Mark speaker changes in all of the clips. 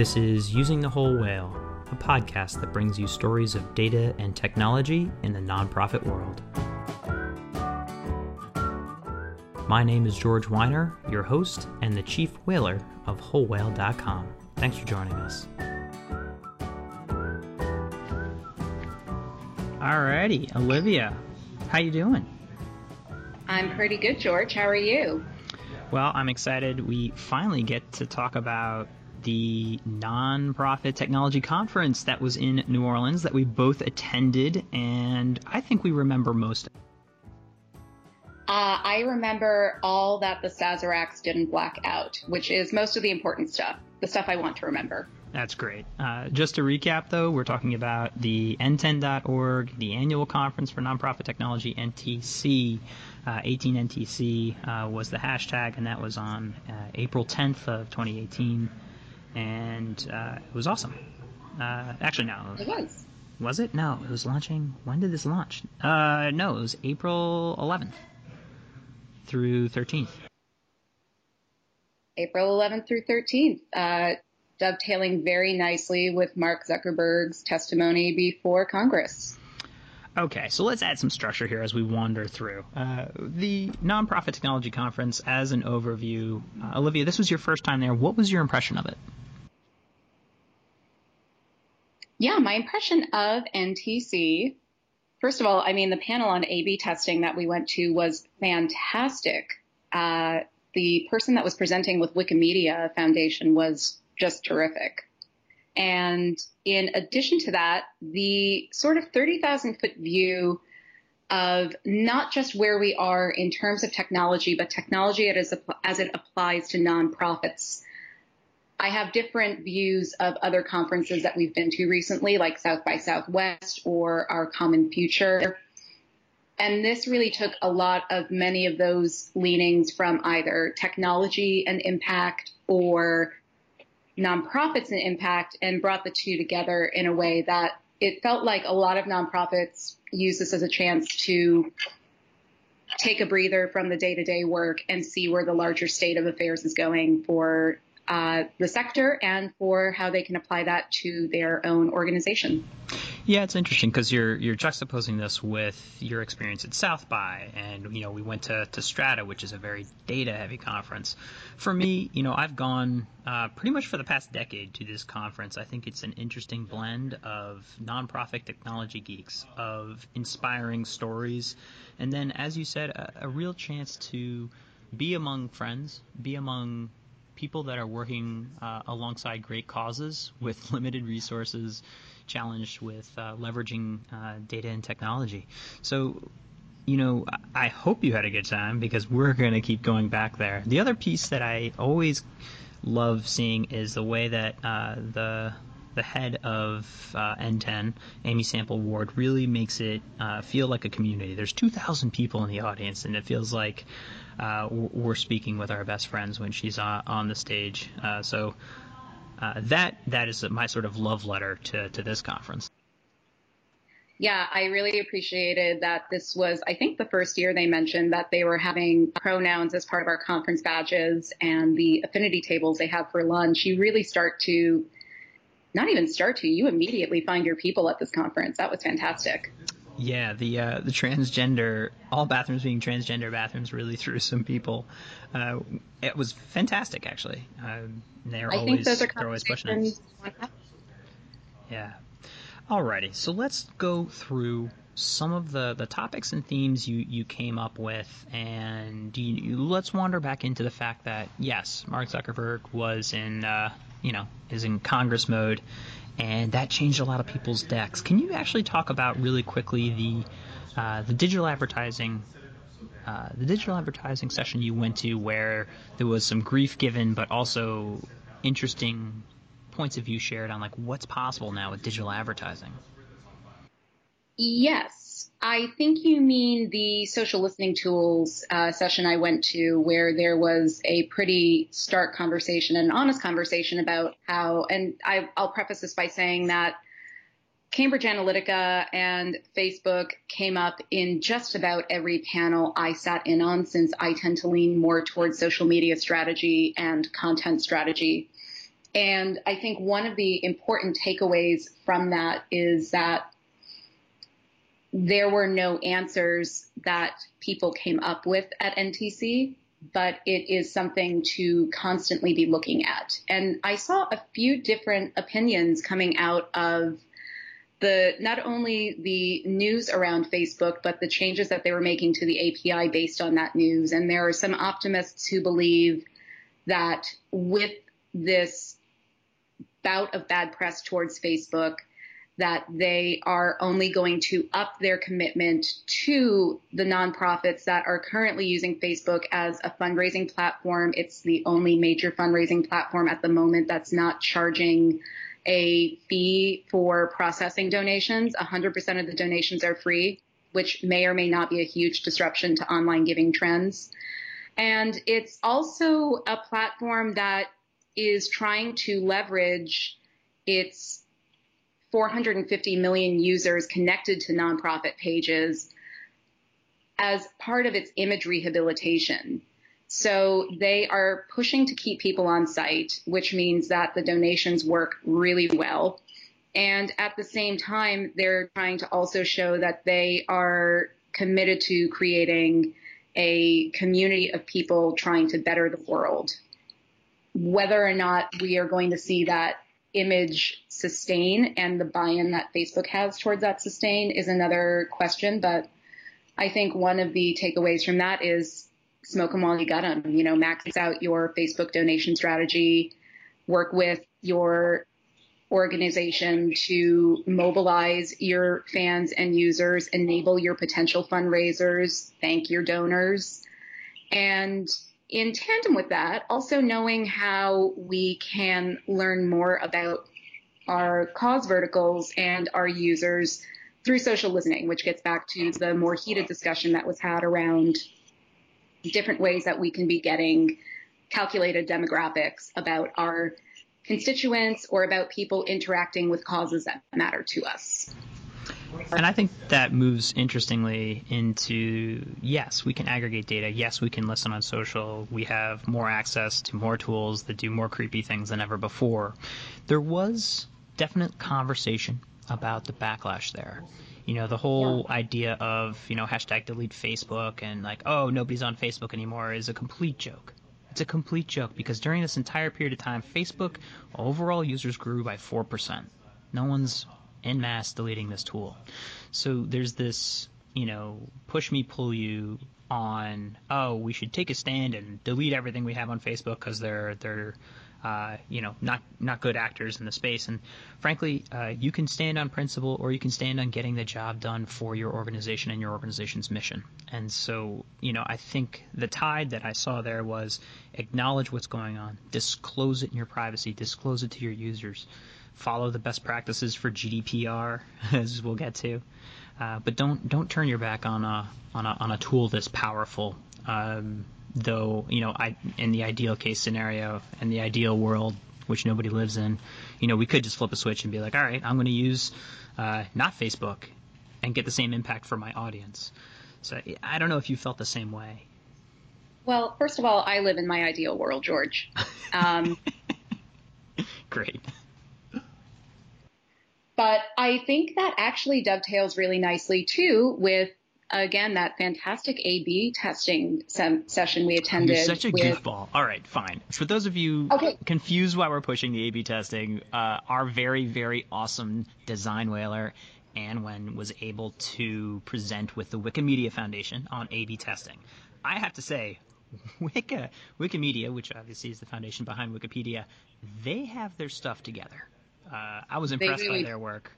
Speaker 1: This is Using the Whole Whale, a podcast that brings you stories of data and technology in the nonprofit world. My name is George Weiner, your host and the chief whaler of WholeWhale.com. Thanks for joining us. Alrighty, Olivia, how you doing?
Speaker 2: I'm pretty good, George. How are you?
Speaker 1: Well, I'm excited. We finally get to talk about the nonprofit technology conference that was in New Orleans that we both attended, and I think we remember most.
Speaker 2: Uh, I remember all that the Sazeracs didn't black out, which is most of the important stuff, the stuff I want to remember.
Speaker 1: That's great. Uh, just to recap, though, we're talking about the nten.org, the annual conference for nonprofit technology, NTC. Uh, 18NTC uh, was the hashtag, and that was on uh, April 10th of 2018, and uh, it was awesome. Uh, actually, no.
Speaker 2: It was.
Speaker 1: Was it? No, it was launching. When did this launch? no, it was April 11th through 13th.
Speaker 2: April 11th through 13th, uh, dovetailing very nicely with Mark Zuckerberg's testimony before Congress.
Speaker 1: Okay, so let's add some structure here as we wander through. Uh, the Nonprofit Technology Conference, as an overview, uh, Olivia, this was your first time there. What was your impression of it?
Speaker 2: Yeah, my impression of NTC First of all, I mean, the panel on A-B testing that we went to was fantastic. Uh, the person that was presenting with Wikimedia Foundation was just terrific. And in addition to that, the sort of 30,000 foot view of not just where we are in terms of technology, but technology as, as it applies to nonprofits I have different views of other conferences that we've been to recently, like South by Southwest or Our Common Future. And this really took a lot of many of those leanings from either technology and impact or nonprofits and impact and brought the two together in a way that it felt like a lot of nonprofits use this as a chance to take a breather from the day to day work and see where the larger state of affairs is going for uh, the sector and for how they can apply that to their own organization.
Speaker 1: Yeah, it's interesting because you're you're juxtaposing this with your experience at South by, and you know we went to, to Strata, which is a very data heavy conference. For me, you know, I've gone uh, pretty much for the past decade to this conference. I think it's an interesting blend of nonprofit technology geeks, of inspiring stories, and then, as you said, a, a real chance to be among friends, be among people that are working uh, alongside great causes with limited resources, challenged with uh, leveraging uh, data and technology. So, you know, I hope you had a good time because we're going to keep going back there. The other piece that I always love seeing is the way that uh, the the head of uh, NTEN, Amy Sample Ward, really makes it uh, feel like a community. There's 2,000 people in the audience, and it feels like uh, we're speaking with our best friends when she's on, on the stage. Uh, so uh, Uh, that that is my sort of love letter to, to this conference.
Speaker 2: Yeah, I really appreciated that this was, I think, the first year they mentioned that they were having pronouns as part of our conference badges and the affinity tables they have for lunch. You really start to, not even start to, you immediately find your people at this conference. That was fantastic.
Speaker 1: Yeah, the uh, the transgender, all bathrooms being transgender bathrooms, really threw some people. Uh, it was fantastic, actually. Uh, they're
Speaker 2: I
Speaker 1: always
Speaker 2: think those are
Speaker 1: they're always pushing us. Yeah. Alrighty, so let's go through some of the, the topics and themes you, you came up with, and you, let's wander back into the fact that yes, Mark Zuckerberg was in uh, you know is in Congress mode, and that changed a lot of people's decks. Can you actually talk about really quickly the uh, the digital advertising uh, the digital advertising session you went to where there was some grief given, but also interesting points of view shared on like what's possible now with digital advertising?
Speaker 2: Yes. I think you mean the social listening tools uh, session I went to, where there was a pretty stark conversation, an honest conversation about how, and I, I'll preface this by saying that Cambridge Analytica and Facebook came up in just about every panel I sat in on since I tend to lean more towards social media strategy and content strategy. And I think one of the important takeaways from that is that there were no answers that people came up with at NTC, but it is something to constantly be looking at. And I saw a few different opinions coming out of the not only the news around Facebook, but the changes that they were making to the API based on that news. And there are some optimists who believe that with this bout of bad press towards Facebook, that they are only going to up their commitment to the nonprofits that are currently using Facebook as a fundraising platform. It's the only major fundraising platform at the moment that's not charging a fee for processing donations. 100% of the donations are free, which may or may not be a huge disruption to online giving trends. And it's also a platform that is trying to leverage its 450 million users connected to nonprofit pages as part of its image rehabilitation. So they are pushing to keep people on site, which means that the donations work really well. And at the same time, they're trying to also show that they are committed to creating a community of people trying to better the world. Whether or not we are going to see that image sustain and the buy-in that Facebook has towards that sustain is another question. But I think one of the takeaways from that is smoke them while you got them. You know, max out your Facebook donation strategy, work with your organization to mobilize your fans and users, enable your potential fundraisers, thank your donors. And in tandem with that, also knowing how we can learn more about our cause verticals and our users through social listening, which gets back to the more heated discussion that was had around different ways that we can be getting calculated demographics about our constituents or about people interacting with causes that matter to us.
Speaker 1: And I think that moves interestingly into yes, we can aggregate data. Yes, we can listen on social. We have more access to more tools that do more creepy things than ever before. There was definite conversation about the backlash there. You know, the whole yeah. idea of, you know, hashtag delete Facebook and like, oh, nobody's on Facebook anymore is a complete joke. It's a complete joke because during this entire period of time, Facebook overall users grew by 4%. No one's en masse deleting this tool. So there's this, you know, push me, pull you on, oh, we should take a stand and delete everything we have on Facebook because they're, they're, uh, you know, not not good actors in the space. And frankly, uh, you can stand on principle or you can stand on getting the job done for your organization and your organization's mission. And so, you know, I think the tide that I saw there was acknowledge what's going on, disclose it in your privacy, disclose it to your users, follow the best practices for GDPR, as we'll get to. Uh, but don't don't turn your back on a on a on a tool this powerful. Um, though you know I in the ideal case scenario and the ideal world which nobody lives in, you know we could just flip a switch and be like, all right, I'm going to use uh, not Facebook and get the same impact for my audience. So I don't know if you felt the same way.
Speaker 2: Well, first of all, I live in my ideal world, George. Um,
Speaker 1: Great.
Speaker 2: But I think that actually dovetails really nicely too with again that fantastic A/B testing session we attended.
Speaker 1: You're such a
Speaker 2: with...
Speaker 1: goofball. All right, fine. For those of you okay. confused why we're pushing the A/B testing, uh, our very very awesome design whaler Anwen was able to present with the Wikimedia Foundation on A/B testing. I have to say, Wiki, Wikimedia, which obviously is the foundation behind Wikipedia, they have their stuff together. Uh, I was impressed really... by their work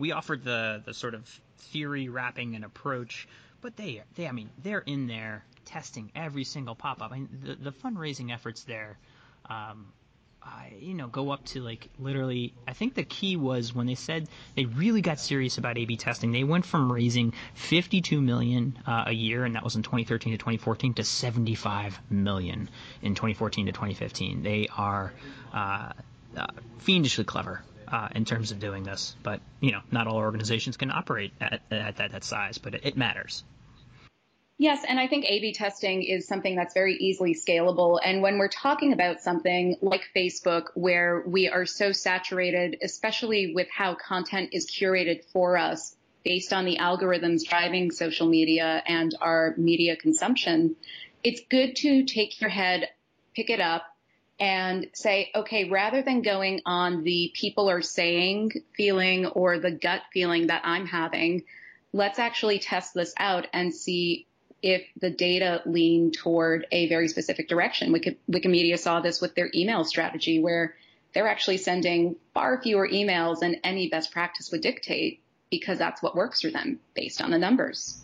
Speaker 1: we offered the the sort of theory wrapping and approach, but they they I mean they're in there testing every single pop up. I mean the the fundraising efforts there. Um, I, you know, go up to like literally. I think the key was when they said they really got serious about A/B testing. They went from raising 52 million uh, a year, and that was in 2013 to 2014, to 75 million in 2014 to 2015. They are uh, uh, fiendishly clever uh, in terms of doing this. But you know, not all organizations can operate at, at that, that size, but it, it matters.
Speaker 2: Yes, and I think A-B testing is something that's very easily scalable. And when we're talking about something like Facebook, where we are so saturated, especially with how content is curated for us based on the algorithms driving social media and our media consumption, it's good to take your head, pick it up, and say, okay, rather than going on the people are saying feeling or the gut feeling that I'm having, let's actually test this out and see if the data lean toward a very specific direction. Wikimedia saw this with their email strategy where they're actually sending far fewer emails than any best practice would dictate because that's what works for them based on the numbers.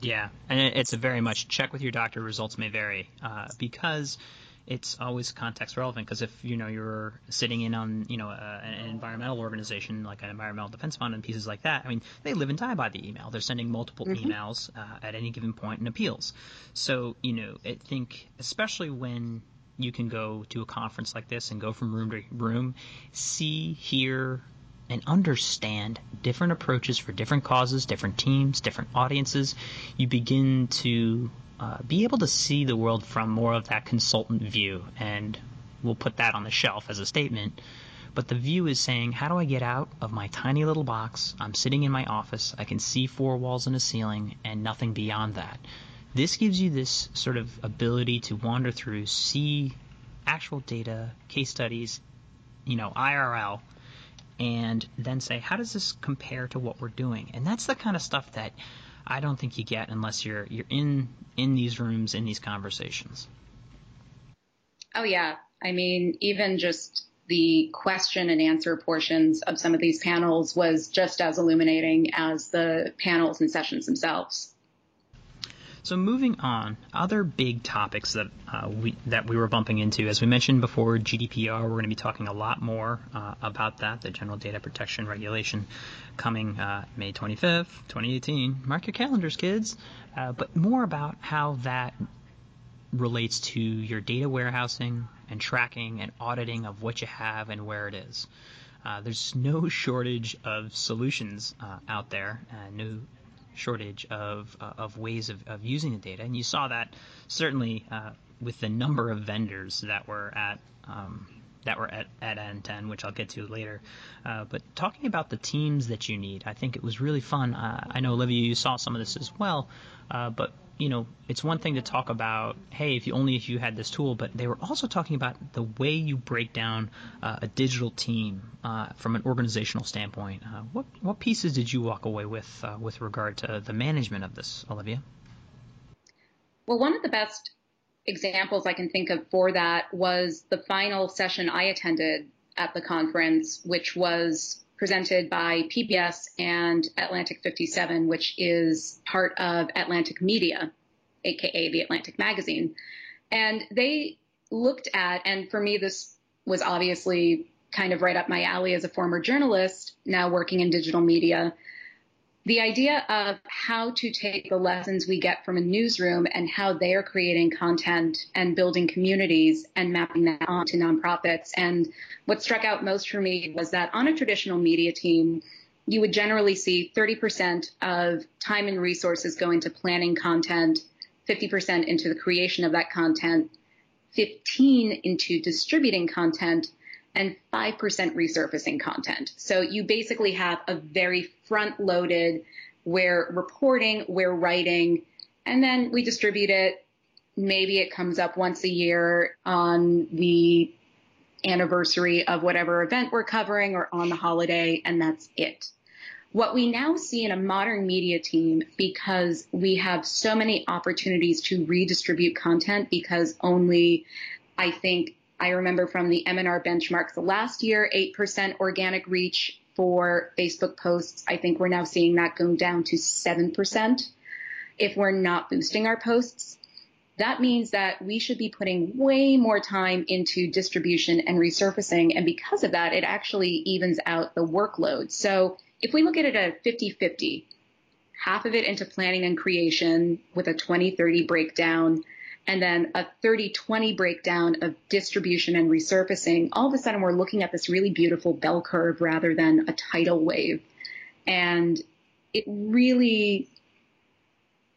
Speaker 1: Yeah, and it's a very much check with your doctor. Results may vary uh, because it's always context relevant because if you know you're sitting in on you know a, an environmental organization like an environmental defense fund and pieces like that i mean they live and die by the email they're sending multiple mm-hmm. emails uh, at any given point in appeals so you know i think especially when you can go to a conference like this and go from room to room see hear and understand different approaches for different causes, different teams, different audiences, you begin to uh, be able to see the world from more of that consultant view. And we'll put that on the shelf as a statement. But the view is saying, how do I get out of my tiny little box? I'm sitting in my office. I can see four walls and a ceiling and nothing beyond that. This gives you this sort of ability to wander through, see actual data, case studies, you know, IRL, and then say, how does this compare to what we're doing? And that's the kind of stuff that I don't think you get unless you're you're in in these rooms in these conversations.
Speaker 2: Oh yeah, I mean even just the question and answer portions of some of these panels was just as illuminating as the panels and sessions themselves.
Speaker 1: So moving on, other big topics that uh, we that we were bumping into, as we mentioned before, GDPR. We're going to be talking a lot more uh, about that, the General Data Protection Regulation, coming uh, May 25th, 2018. Mark your calendars, kids. Uh, but more about how that relates to your data warehousing and tracking and auditing of what you have and where it is. Uh, there's no shortage of solutions uh, out there, uh, no shortage of, uh, of ways of, of using the data. And you saw that certainly uh, with the number of vendors that were at um, that were at, at NTEN, which I'll get to later. Uh, but talking about the teams that you need, I think it was really fun. Uh, I know Olivia, you saw some of this as well, uh, but you know, it's one thing to talk about, hey, if you only if you had this tool, but they were also talking about the way you break down uh, a digital team uh, from an organizational standpoint. Uh, what what pieces did you walk away with uh, with regard to the management of this, Olivia?
Speaker 2: Well, one of the best examples I can think of for that was the final session I attended at the conference, which was presented by PBS and Atlantic 57, which is part of Atlantic Media, aka the Atlantic Magazine. And they looked at, and for me, this was obviously kind of right up my alley as a former journalist, now working in digital media the idea of how to take the lessons we get from a newsroom and how they are creating content and building communities and mapping that onto nonprofits. And what struck out most for me was that on a traditional media team, you would generally see 30% of time and resources go into planning content, 50% into the creation of that content, 15 into distributing content, and 5% resurfacing content. So you basically have a very front loaded, we're reporting, we're writing, and then we distribute it. Maybe it comes up once a year on the anniversary of whatever event we're covering or on the holiday, and that's it. What we now see in a modern media team, because we have so many opportunities to redistribute content because only I think I remember from the M+R benchmarks last year, 8% organic reach for Facebook posts. I think we're now seeing that go down to 7% if we're not boosting our posts. That means that we should be putting way more time into distribution and resurfacing. And because of that, it actually evens out the workload. So if we look at it at 50 50, half of it into planning and creation with a 20 30 breakdown, and then a 30-20 breakdown of distribution and resurfacing, all of a sudden we're looking at this really beautiful bell curve rather than a tidal wave. And it really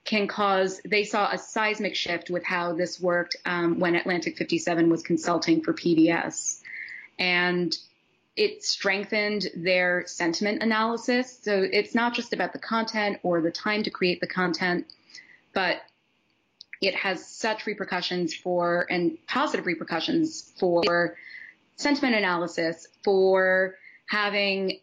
Speaker 2: can cause, they saw a seismic shift with how this worked um, when Atlantic 57 was consulting for PBS. And it strengthened their sentiment analysis. So it's not just about the content or the time to create the content, but it has such repercussions for and positive repercussions for sentiment analysis, for having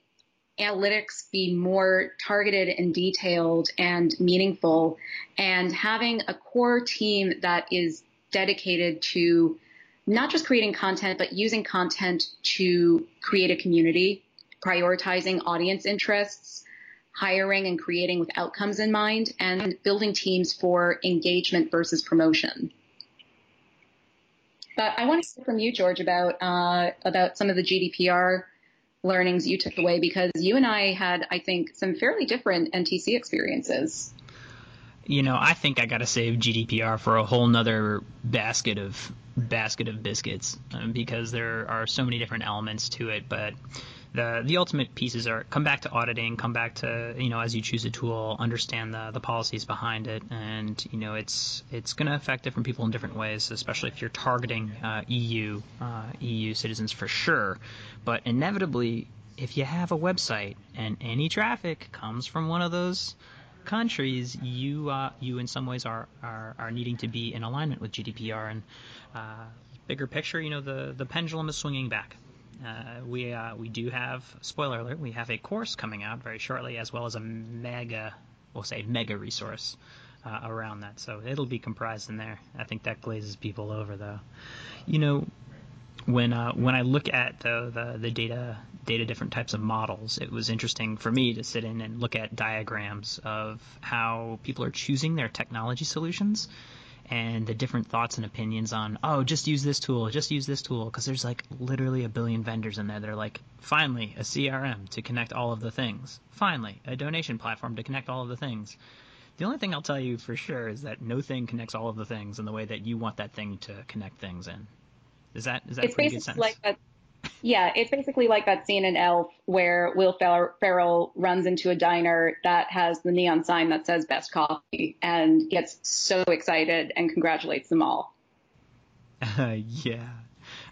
Speaker 2: analytics be more targeted and detailed and meaningful, and having a core team that is dedicated to not just creating content, but using content to create a community, prioritizing audience interests, hiring and creating with outcomes in mind, and building teams for engagement versus promotion. But I want to hear from you, George, about uh, about some of the GDPR learnings you took away because you and I had, I think, some fairly different NTC experiences.
Speaker 1: You know, I think I got to save GDPR for a whole nother basket of basket of biscuits um, because there are so many different elements to it. But the the ultimate pieces are come back to auditing, come back to you know as you choose a tool, understand the the policies behind it, and you know it's it's going to affect different people in different ways, especially if you're targeting uh, EU uh, EU citizens for sure. But inevitably, if you have a website and any traffic comes from one of those countries, you uh, you in some ways are, are are needing to be in alignment with GDPR and uh, bigger picture. You know the the pendulum is swinging back. Uh, we uh, we do have spoiler alert. We have a course coming out very shortly, as well as a mega, we'll say mega resource uh, around that. So it'll be comprised in there. I think that glazes people over, though. You know, when uh, when I look at the, the, the data data different types of models, it was interesting for me to sit in and look at diagrams of how people are choosing their technology solutions and the different thoughts and opinions on, oh, just use this tool, just use this tool, because there's like literally a billion vendors in there. They're like, finally, a CRM to connect all of the things. Finally, a donation platform to connect all of the things. The only thing I'll tell you for sure is that no thing connects all of the things in the way that you want that thing to connect things in. Is that is that
Speaker 2: it's
Speaker 1: pretty good sense?
Speaker 2: Like a, yeah, it's basically like that scene in Elf where Will Ferrell runs into a diner that has the neon sign that says best coffee and gets so excited and congratulates them all.
Speaker 1: Uh, yeah.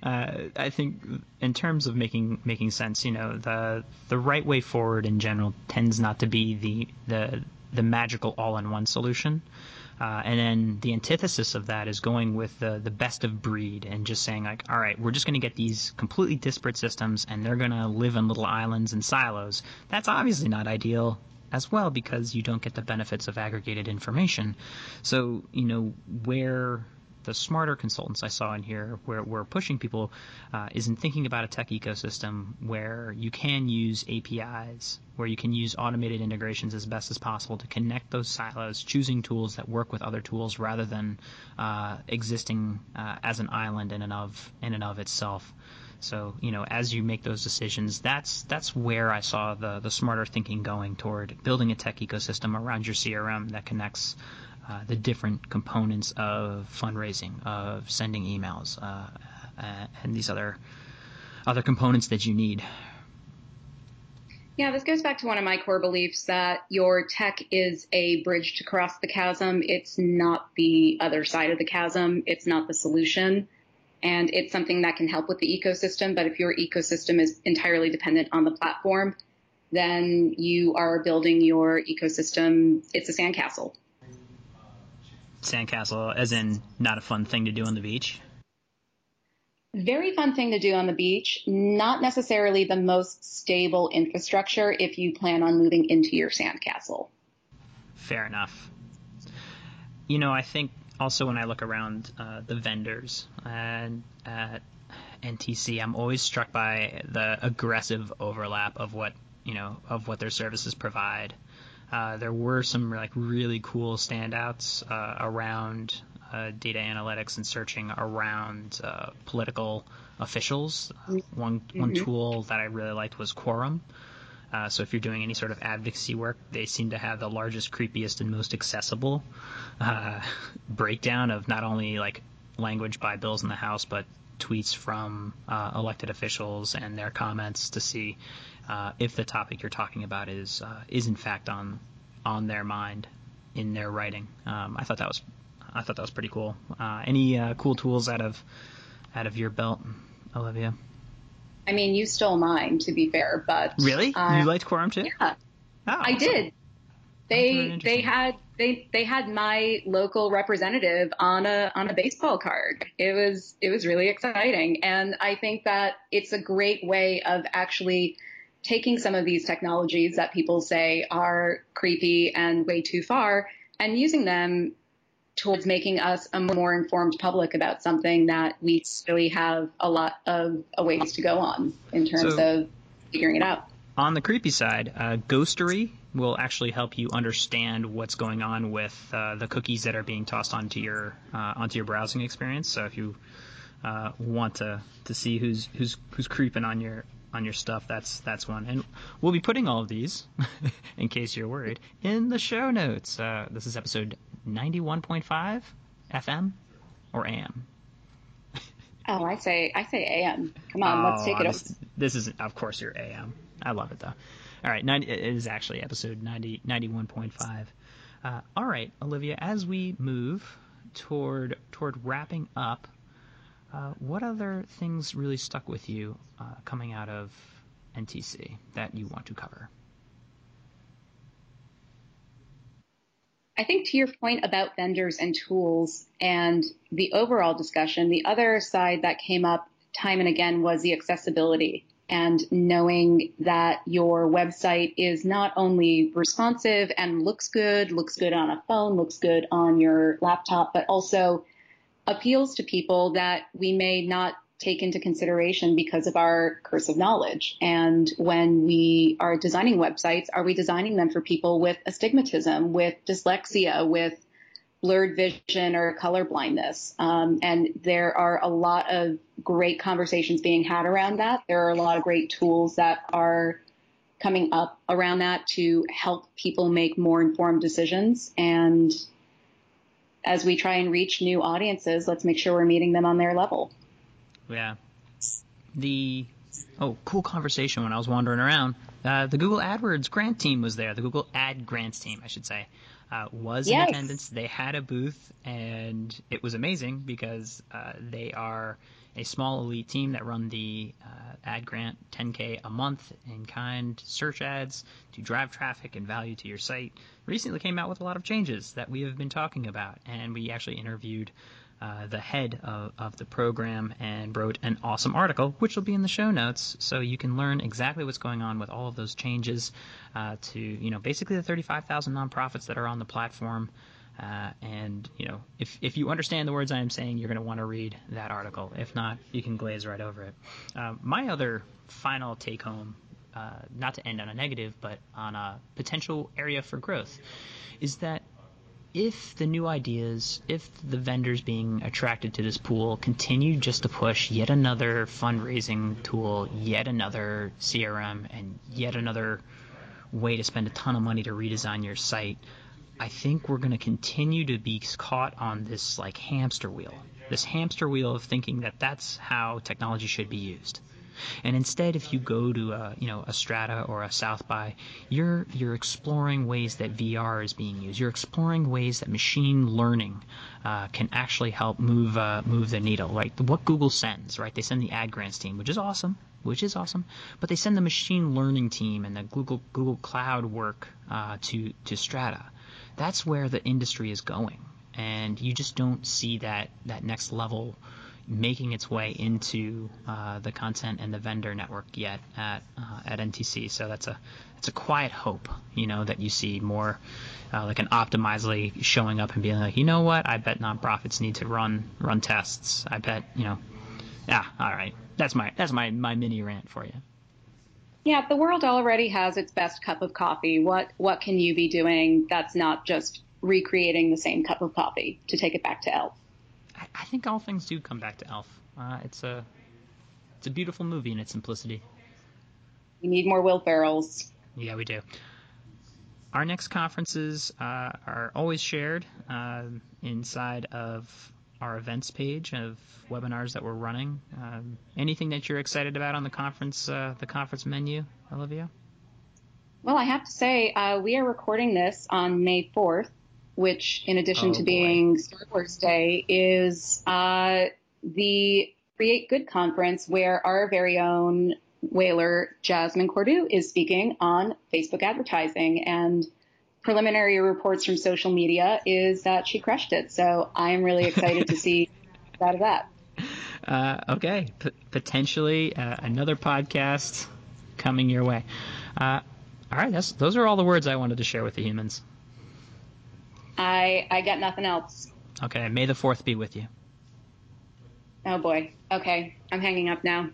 Speaker 1: Uh, I think in terms of making making sense, you know, the the right way forward in general tends not to be the the the magical all-in-one solution. Uh, and then the antithesis of that is going with the, the best of breed and just saying like, all right, we're just going to get these completely disparate systems and they're going to live in little islands and silos. That's obviously not ideal as well because you don't get the benefits of aggregated information. So, you know, where the smarter consultants I saw in here, where we're pushing people, uh, is in thinking about a tech ecosystem where you can use APIs, where you can use automated integrations as best as possible to connect those silos, choosing tools that work with other tools rather than uh, existing uh, as an island in and of in and of itself. So you know, as you make those decisions, that's that's where I saw the the smarter thinking going toward building a tech ecosystem around your CRM that connects uh, the different components of fundraising, of sending emails, uh, uh, and these other other components that you need.
Speaker 2: Yeah, this goes back to one of my core beliefs that your tech is a bridge to cross the chasm. It's not the other side of the chasm. It's not the solution. And it's something that can help with the ecosystem. But if your ecosystem is entirely dependent on the platform, then you are building your ecosystem. It's a sandcastle
Speaker 1: sandcastle, as in not a fun thing to do on the beach?
Speaker 2: Very fun thing to do on the beach. Not necessarily the most stable infrastructure if you plan on moving into your sandcastle.
Speaker 1: Fair enough. You know, I think also when I look around uh, the vendors and at NTC, I'm always struck by the aggressive overlap of what you know of what their services provide. Uh, there were some like really cool standouts uh, around uh, data analytics and searching around uh, political officials. Mm-hmm. One one mm-hmm. tool that I really liked was Quorum. Uh, so if you're doing any sort of advocacy work, they seem to have the largest, creepiest, and most accessible breakdown of not only like language by bills in the House, but tweets from elected officials and their comments to see uh, if the topic you're talking about is uh, is in fact on on their mind. in their writing. Um, I thought that was I thought that was pretty cool. Uh, any uh, cool tools out of out of your belt, Olivia?
Speaker 2: I mean, you stole mine to be fair, but
Speaker 1: really, uh, you liked Quorum too?
Speaker 2: Yeah, oh, I did. They they had they they had my local representative on a on a baseball card. It was it was really exciting, and I think that it's a great way of actually taking some of these technologies that people say are creepy and way too far and using them towards making us a more informed public about something that we really have a lot of ways to go on in terms so, of figuring it out.
Speaker 1: On the creepy side, uh, Ghostery will actually help you understand what's going on with uh, the cookies that are being tossed onto your uh, onto your browsing experience. So if you uh, want to to see who's who's who's creeping on your on your stuff, that's that's one. And we'll be putting all of these, in case you're worried, in the show notes. Uh, this is episode 91.5 FM or AM.
Speaker 2: Oh, I say I say AM. Come on, oh, let's take it.
Speaker 1: This, this is of course your AM. I love it though. All right, 90, it is actually episode 90, 91.5. Uh, all right, Olivia, as we move toward toward wrapping up, uh, what other things really stuck with you uh, coming out of NTC that you want to cover?
Speaker 2: I think to your point about vendors and tools and the overall discussion, the other side that came up time and again was the accessibility and knowing that your website is not only responsive and looks good, looks good on a phone, looks good on your laptop, but also appeals to people that we may not take into consideration because of our curse of knowledge. And when we are designing websites, are we designing them for people with astigmatism, with dyslexia, with blurred vision or color blindness. Um, and there are a lot of great conversations being had around that. There are a lot of great tools that are coming up around that to help people make more informed decisions. And as we try and reach new audiences, let's make sure we're meeting them on their level.
Speaker 1: Yeah. The oh, cool conversation when I was wandering around. Uh, the Google AdWords grant team was there. The Google Ad Grants team, I should say uh, was yes. in attendance. They had a booth, and it was amazing because uh, they are a small elite team that run the uh, ad grant 10k a month in kind search ads to drive traffic and value to your site. Recently came out with a lot of changes that we have been talking about, and we actually interviewed uh, the head of, of, the program and wrote an awesome article, which will be in the show notes, so you can learn exactly what's going on with all of those changes uh, to, you know, basically the 35,000 nonprofits that are on the platform. Uh, and you know, if if you understand the words I am saying, you're going to want to read that article. If not, you can glaze right over it. Uh, my other final take home, uh, not to end on a negative, but on a potential area for growth, is that if the new ideas, if the vendors being attracted to this pool continue just to push yet another fundraising tool, yet another CRM, and yet another way to spend a ton of money to redesign your site, I think we're going to continue to be caught on this like hamster wheel, this hamster wheel of thinking that that's how technology should be used. And instead, if you go to a, you know a Strata or a South by, you're you're exploring ways that VR is being used. You're exploring ways that machine learning uh, can actually help move uh, move the needle. Right, what Google sends, right? They send the ad grants team, which is awesome, which is awesome. But they send the machine learning team and the Google Google Cloud work uh, to to Strata. That's where the industry is going, and you just don't see that that next level making its way into uh, the content and the vendor network yet at uh, at NTC. So that's a it's a quiet hope, you know, that you see more uh, like an Optimizely showing up and being like, you know what, I bet nonprofits need to run run tests. I bet you know, yeah, all right, that's my that's my my mini rant for you.
Speaker 2: Yeah, the world already has its best cup of coffee. What what can you be doing that's not just recreating the same cup of coffee to take it back to Elf?
Speaker 1: I, I think all things do come back to Elf. Uh, it's a it's a beautiful movie in its simplicity.
Speaker 2: We need more Will Ferrells.
Speaker 1: Yeah, we do. Our next conferences uh, are always shared uh, inside of our events page of webinars that we're running. Um, anything that you're excited about on the conference uh, the conference menu, Olivia?
Speaker 2: Well, I have to say uh, we are recording this on May 4th, which, in addition
Speaker 1: Oh,
Speaker 2: to
Speaker 1: boy.
Speaker 2: being Star Wars Day, is uh, the Create Good conference where our very own whaler Jasmine Cordu is speaking on Facebook advertising. And preliminary reports from social media is that she crushed it. So I'm really excited to see out of that.
Speaker 1: Uh, okay, P- potentially uh, another podcast coming your way. Uh, all right, that's, those are all the words I wanted to share with the humans.
Speaker 2: I I got nothing else.
Speaker 1: Okay, may the fourth be with you.
Speaker 2: Oh boy. Okay, I'm hanging up now.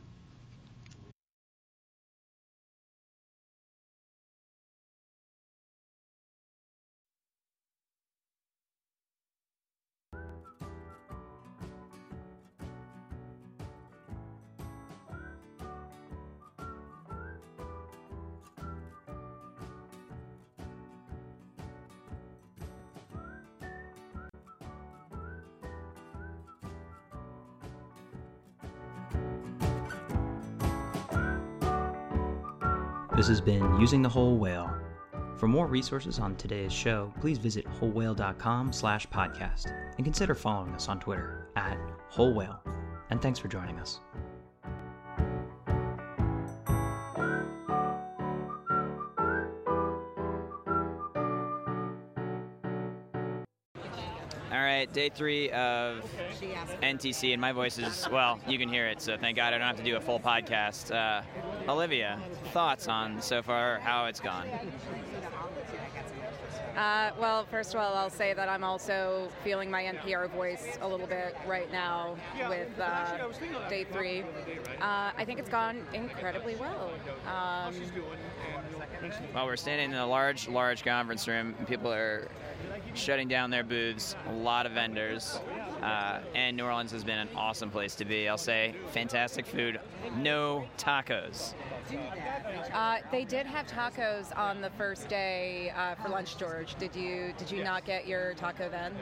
Speaker 1: This has been Using the Whole Whale. For more resources on today's show, please visit wholewhale.com slash podcast and consider following us on Twitter at Whole Whale. And thanks for joining us.
Speaker 3: All right, day three of NTC, and my voice is, well, you can hear it, so thank God I don't have to do a full podcast. Uh, Olivia, thoughts on so far how it's gone?
Speaker 4: Uh, well, first of all, I'll say that I'm also feeling my NPR voice a little bit right now with uh, day three. Uh, I think it's gone incredibly well. Um,
Speaker 3: Well, we're standing in a large, large conference room, and people are shutting down their booths, a lot of vendors, uh, and New Orleans has been an awesome place to be. I'll say fantastic food, no tacos.
Speaker 4: uh, they did have tacos on the first day uh, for lunch, George. Did you did you not get your taco then?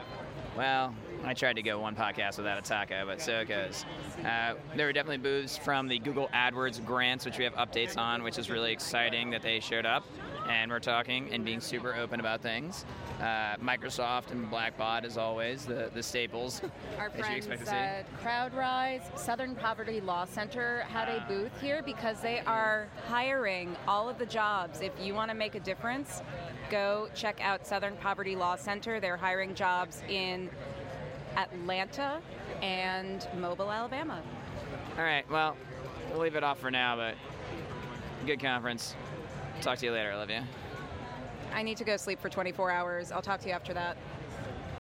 Speaker 3: Well, I tried to go one podcast without a taco, but so it goes. Uh, there were definitely booths from the Google AdWords grants, which we have updates on, which is really exciting that they showed up. And we're talking and being super open about things. Uh, Microsoft and Blackbaud, as always, the, the staples
Speaker 4: Our
Speaker 3: that you
Speaker 4: friends
Speaker 3: expect to see.
Speaker 4: CrowdRise Southern Poverty Law Center had a booth here because they are hiring all of the jobs. If you want to make a difference, go check out Southern Poverty Law Center. They're hiring jobs in Atlanta and Mobile, Alabama.
Speaker 3: All right, well, we'll leave it off for now, but good conference. Talk to you later, Olivia.
Speaker 4: I need to go sleep for 24 hours. I'll talk to you after that.